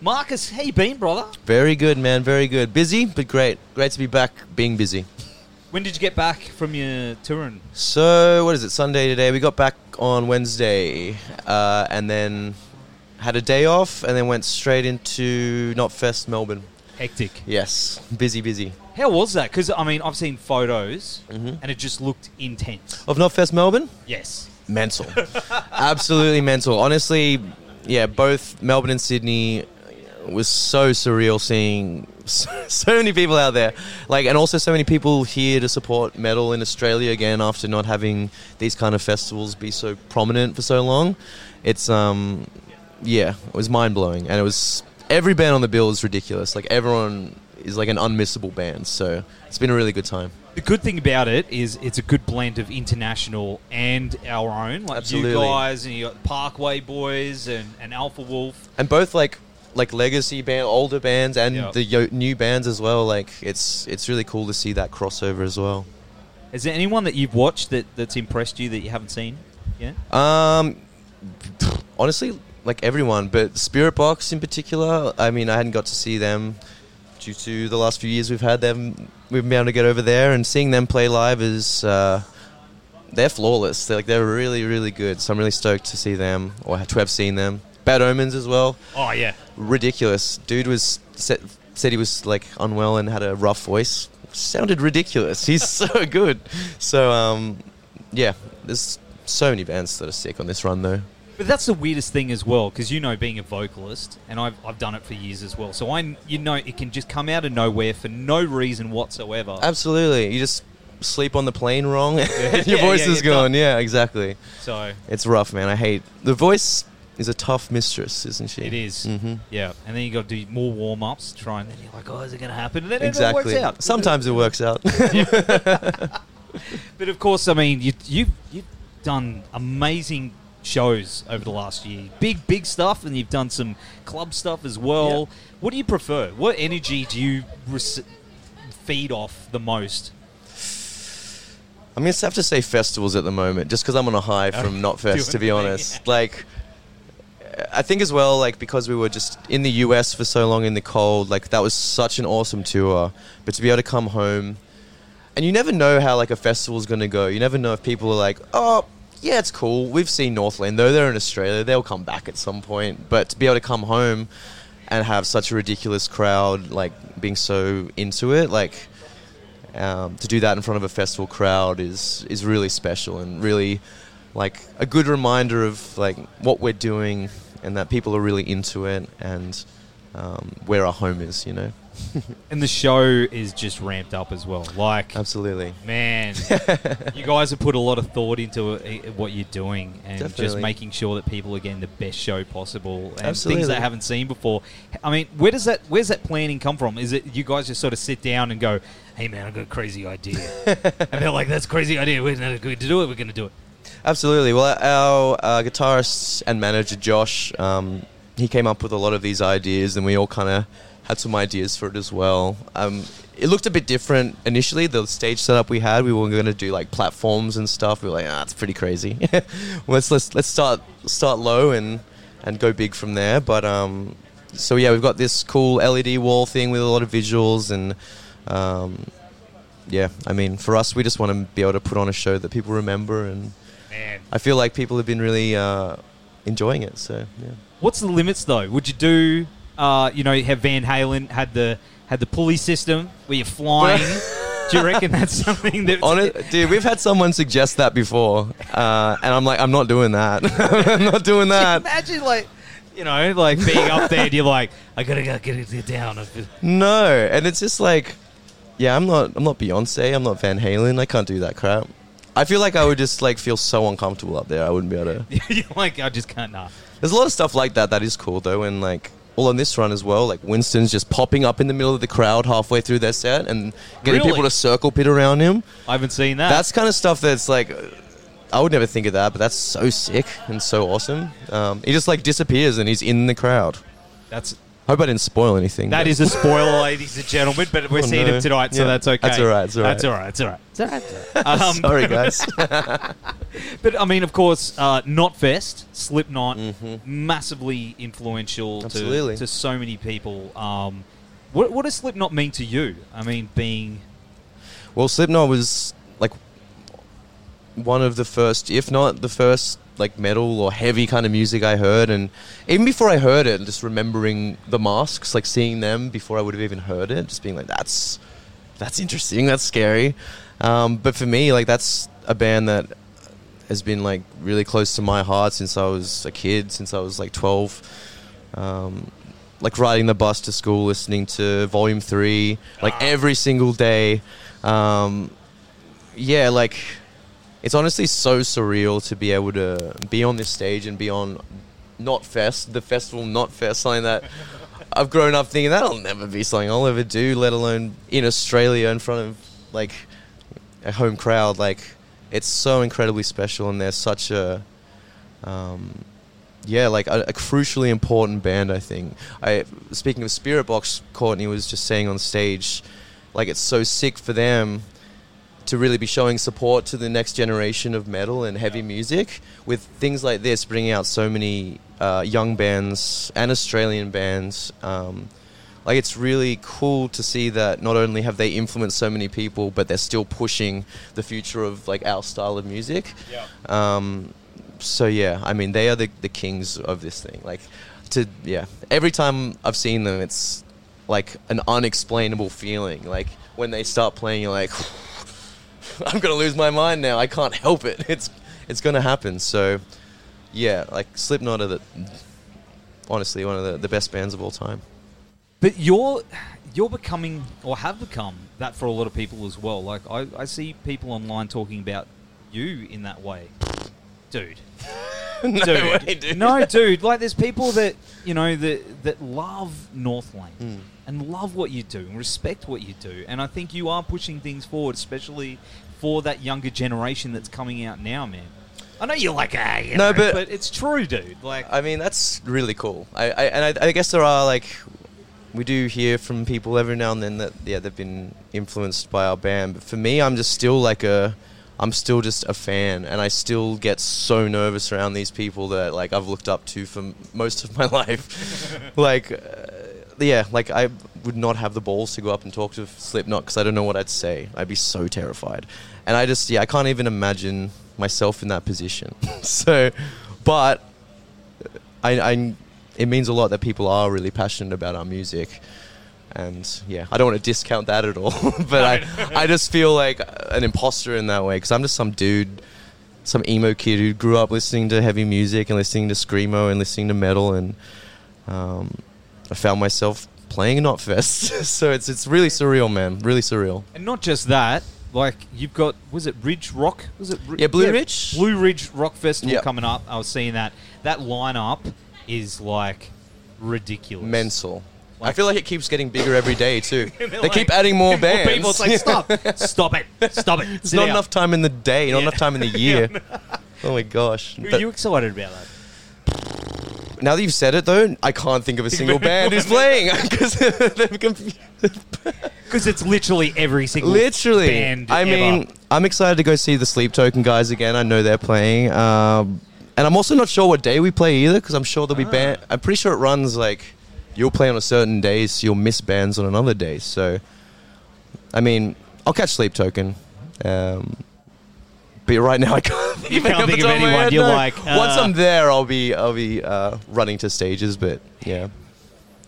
Marcus, how you been, brother? Very good, man. Very good. Busy, but great. Great to be back being busy. When did you get back from your touring? So, what is it? Sunday today. We got back on Wednesday uh, and then had a day off and then went straight into Knotfest Melbourne. Hectic. Yes. Busy, busy. How was that? Because I mean, I've seen photos, Mhm. and it just looked intense. Of Knotfest Melbourne? Yes. Mental. Absolutely mental. Honestly, yeah, both Melbourne and Sydney was so surreal seeing so, so many people out there. Like and also so many people here to support metal in Australia again after not having these kind of festivals be so prominent for so long. It's um yeah, it was mind-blowing and it was every band on the bill is ridiculous. Like everyone is like an unmissable band. So, it's been a really good time. The good thing about it is it's a good blend of international and our own. Like Absolutely. you guys, and you got the Parkway Boys and, and Alpha Wolf. and both like like legacy band, older bands, and Yeah. the yo- new bands as well. Like it's it's really cool to see that crossover as well. Is there anyone that you've watched that, that's impressed you that you haven't seen? Yeah. Um, honestly, like everyone, but Spiritbox in particular. I mean, I hadn't got to see them due to the last few years we've had them. We've been able to get over there, and seeing them play live is. Uh, they're flawless. They're like they're really, really good. So I'm really stoked to see them or to have seen them. Bad Omens as well. Oh yeah. ridiculous. Dude was said, said he was like unwell and had a rough voice. Sounded ridiculous. He's so good. So um, yeah, there's so many bands that are sick on this run though. But that's the weirdest thing as well, because you know, being a vocalist, and I've, I've done it for years as well. So I, you know, it can just come out of nowhere for no reason whatsoever. Absolutely, you just sleep on the plane wrong, and your Yeah, voice yeah, is gone. done. Yeah, exactly. So It's rough, man. I hate the voice. Is a tough mistress, isn't she? it is. hmm Yeah, and then you got to do more warm ups. Try and then you're like, oh, is it going to happen? And then Exactly. it works out. Sometimes it works out. But of course, I mean, you you've you've done amazing shows over the last year. Big big stuff, and you've done some club stuff as well. What do you prefer? What energy do you rec- feed off the most? I'm gonna have to say festivals at the moment, just because I'm on a high from Doing Knotfest. To be honest, yeah. like I think as well, like because we were just in the US for so long in the cold, like that was such an awesome tour. But to be able to come home, and you never know how like a festival's gonna go. You never know if people are like, oh. Yeah, it's cool. We've seen Northlane, though they're in Australia. They'll come back at some point. But to be able to come home and have such a ridiculous crowd, like being so into it, like um, to do that in front of a festival crowd is is really special and really like a good reminder of like what we're doing and that people are really into it and um, where our home is, you know. And the show is just ramped up as well. Like, Absolutely. man, you guys have put a lot of thought into uh, what you're doing and just making sure that people are getting the best show possible and things Absolutely. they haven't seen before. I mean, where does that where's that planning come from? Is it you guys just sort of sit down and go, "Hey, man, I've got a crazy idea," and they're like, "That's a crazy idea. We're going to do it. We're going to do it." Absolutely. Well, our uh, guitarist and manager Josh, um, he came up with a lot of these ideas, and we all kind of had some ideas for it as well. Um, it looked a bit different initially. The stage setup we had, we were going to do like platforms and stuff. We were like, ah, it's pretty crazy. let's let's let's start start low and and go big from there. But um, so yeah, we've got this cool LED wall thing with a lot of visuals and. Um, yeah, I mean, for us, we just want to be able to put on a show that people remember and Man, I feel like people have been really uh, enjoying it. So yeah. what's the limits though? Would you do, uh, you know, have Van Halen had the had the pulley system where you're flying? do you reckon that's something that? On it, dude, we've had someone suggest that before, uh, and I'm like, I'm not doing that. I'm not doing that. Imagine like, you know, like being up there and you're like, I gotta go get it down. No, and it's just like, yeah, I'm not. I'm not Beyonce. I'm not Van Halen. I can't do that crap. I feel like I would just like feel so uncomfortable up there. I wouldn't be able to. you're like, I just can't. Nah. There's a lot of stuff like that that is cool though, and like all on this run as well. Like Winston's just popping up in the middle of the crowd halfway through their set and getting Really? people to circle pit around him. I haven't seen that. That's kind of stuff that's like, I would never think of that, but that's so sick and so awesome. Um, he just like disappears and he's in the crowd. that's Hope I didn't spoil anything. That but- is a spoiler, ladies and gentlemen, but we're Oh, seeing no. him tonight, so Yeah. that's okay. That's all right, it's all That's all right. It's all right. It's all right. It's all right. Um, Sorry, guys. But I mean, of course, uh, Knotfest, Slipknot, Mhm. massively influential to, Absolutely. to so many people. Um, what, what does Slipknot mean to you? I mean, being Well, Slipknot was like one of the first, if not the first, like metal or heavy kind of music I heard, and even before I heard it, just remembering the masks, like seeing them before I would have even heard it, just being like, "That's that's interesting, that's scary." Um, but for me, like that's a band that has been like really close to my heart since I was a kid, since I was like twelve. Um, like riding the bus to school, listening to Volume Three, like every single day. Um, yeah, like it's honestly so surreal to be able to be on this stage and be on Knotfest, the festival Knotfest, something that I've grown up thinking that'll never be something I'll ever do, let alone in Australia in front of like a home crowd. Like it's so incredibly special, and they're such a um, yeah, like a, a crucially important band. I think. I speaking of Spiritbox, Courtney was just saying on stage, like it's so sick for them to really be showing support to the next generation of metal and heavy music with things like this, bringing out so many uh, young bands and Australian bands. Um, like it's really cool to see that not only have they influenced so many people, but they're still pushing the future of like our style of music. Yeah. Um, so yeah, I mean they are the, the kings of this thing. Like to yeah, every time I've seen them, it's like an unexplainable feeling. Like when they start playing, you're like, I'm gonna lose my mind now. I can't help it. It's it's gonna happen. So yeah, like Slipknot are the honestly one of the, the best bands of all time. But you're you're becoming or have become that for a lot of people as well. Like I, I see people online talking about you in that way. Dude. no dude. way, dude. No, dude. Like there's people that you know that that love Northlane Mm. and love what you do and respect what you do. And I think you are pushing things forward, especially for that younger generation that's coming out now, man. I know you're like, ah, you No, know, but- but it's true, dude. Like, I mean, that's really cool. I, I and I, I guess there are like we do hear from people every now and then that yeah they've been influenced by our band. But for me, I'm just still like a I'm still just a fan, and I still get so nervous around these people that like I've looked up to for m- most of my life. like, uh, yeah, like I would not have the balls to go up and talk to Slipknot because I don't know what I'd say. I'd be so terrified, and I just yeah I can't even imagine myself in that position. so, but I, I it means a lot that people are really passionate about our music and yeah i don't want to discount that at all but I, I just feel like an imposter in that way because i'm just some dude some emo kid who grew up listening to heavy music and listening to screamo and listening to metal and um, i found myself playing a Knotfest so it's it's really surreal man really surreal And not just that, like you've got was it Ridge Rock? Was it Ri- Yeah, Blue Ridge. Blue Ridge Rock Festival Yeah. coming up. I was seeing that. That lineup is like ridiculous. mental I feel like it keeps getting bigger every day too. They like- keep adding more More bands. people, it's like stop, stop it, stop it. It's not down. enough time in the day, not Yeah. enough time in the year. oh my gosh. Are But you excited about that? now that you've said it though, I can't think of a single band who's playing because. Because it's literally every single Literally. band. I ever. mean, I'm excited to go see the Sleep Token guys again. I know they're playing. Um, and I'm also not sure what day we play either because I'm sure there'll be Ah. band. I'm pretty sure it runs like you'll play on a certain day, so you'll miss bands on another day. So, I mean, I'll catch Sleep Token. Um, but right now, I can't, You even can't think of anyone. You're no. like, once uh, I'm there, I'll be I'll be uh, running to stages. But yeah,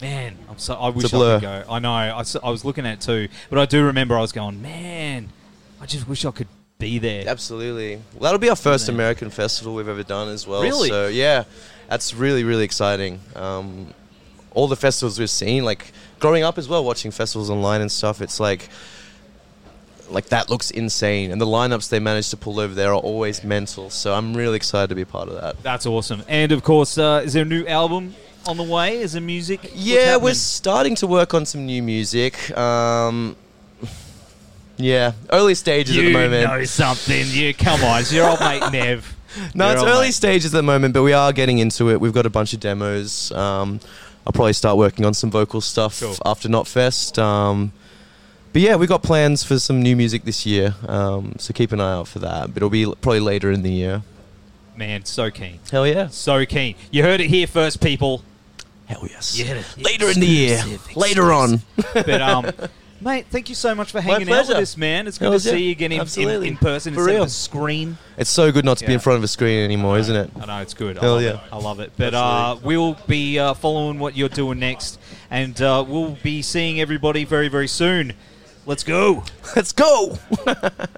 man, I'm so. I wish I could go. I know. I, I was looking at it too, but I do remember I was going, man. I just wish I could be there. Absolutely. Well, that'll be our first. American festival we've ever done as well. Really? So yeah, that's really really exciting. Um, all the festivals we've seen, like growing up as well, watching festivals online and stuff. It's like like that looks insane, and the lineups they manage to pull over there are always mental. So I'm really excited to be part of that. That's awesome. And of course, uh, is there a new album on the way? Is there music? Yeah, we're starting to work on some new music. Um, yeah, early stages You at the moment. know something. You come on, it's your old mate Nev. No, it's early mate. stages at the moment, but we are getting into it. We've got a bunch of demos. Um, I'll probably start working on some vocal stuff Cool. after Knotfest. Um, but yeah, we've got plans for some new music this year, um, so keep an eye out for that. But it'll be probably later in the year. Man, so keen. Hell yeah! So keen. You heard it here first, people. Hell yes! You heard it. Later in the year, Exclusive, later on. But um, mate, thank you so much for hanging out with us, man. It's good Hells to see you again in, in, Absolutely. in person For instead real. of a screen. It's so good not to be Yeah. in front of a screen anymore, isn't it? I know it's good. I Hell love yeah. it. I love it. But uh, we'll be uh, following what you're doing next, and uh, we'll be seeing everybody very, very soon. Let's go. Let's go.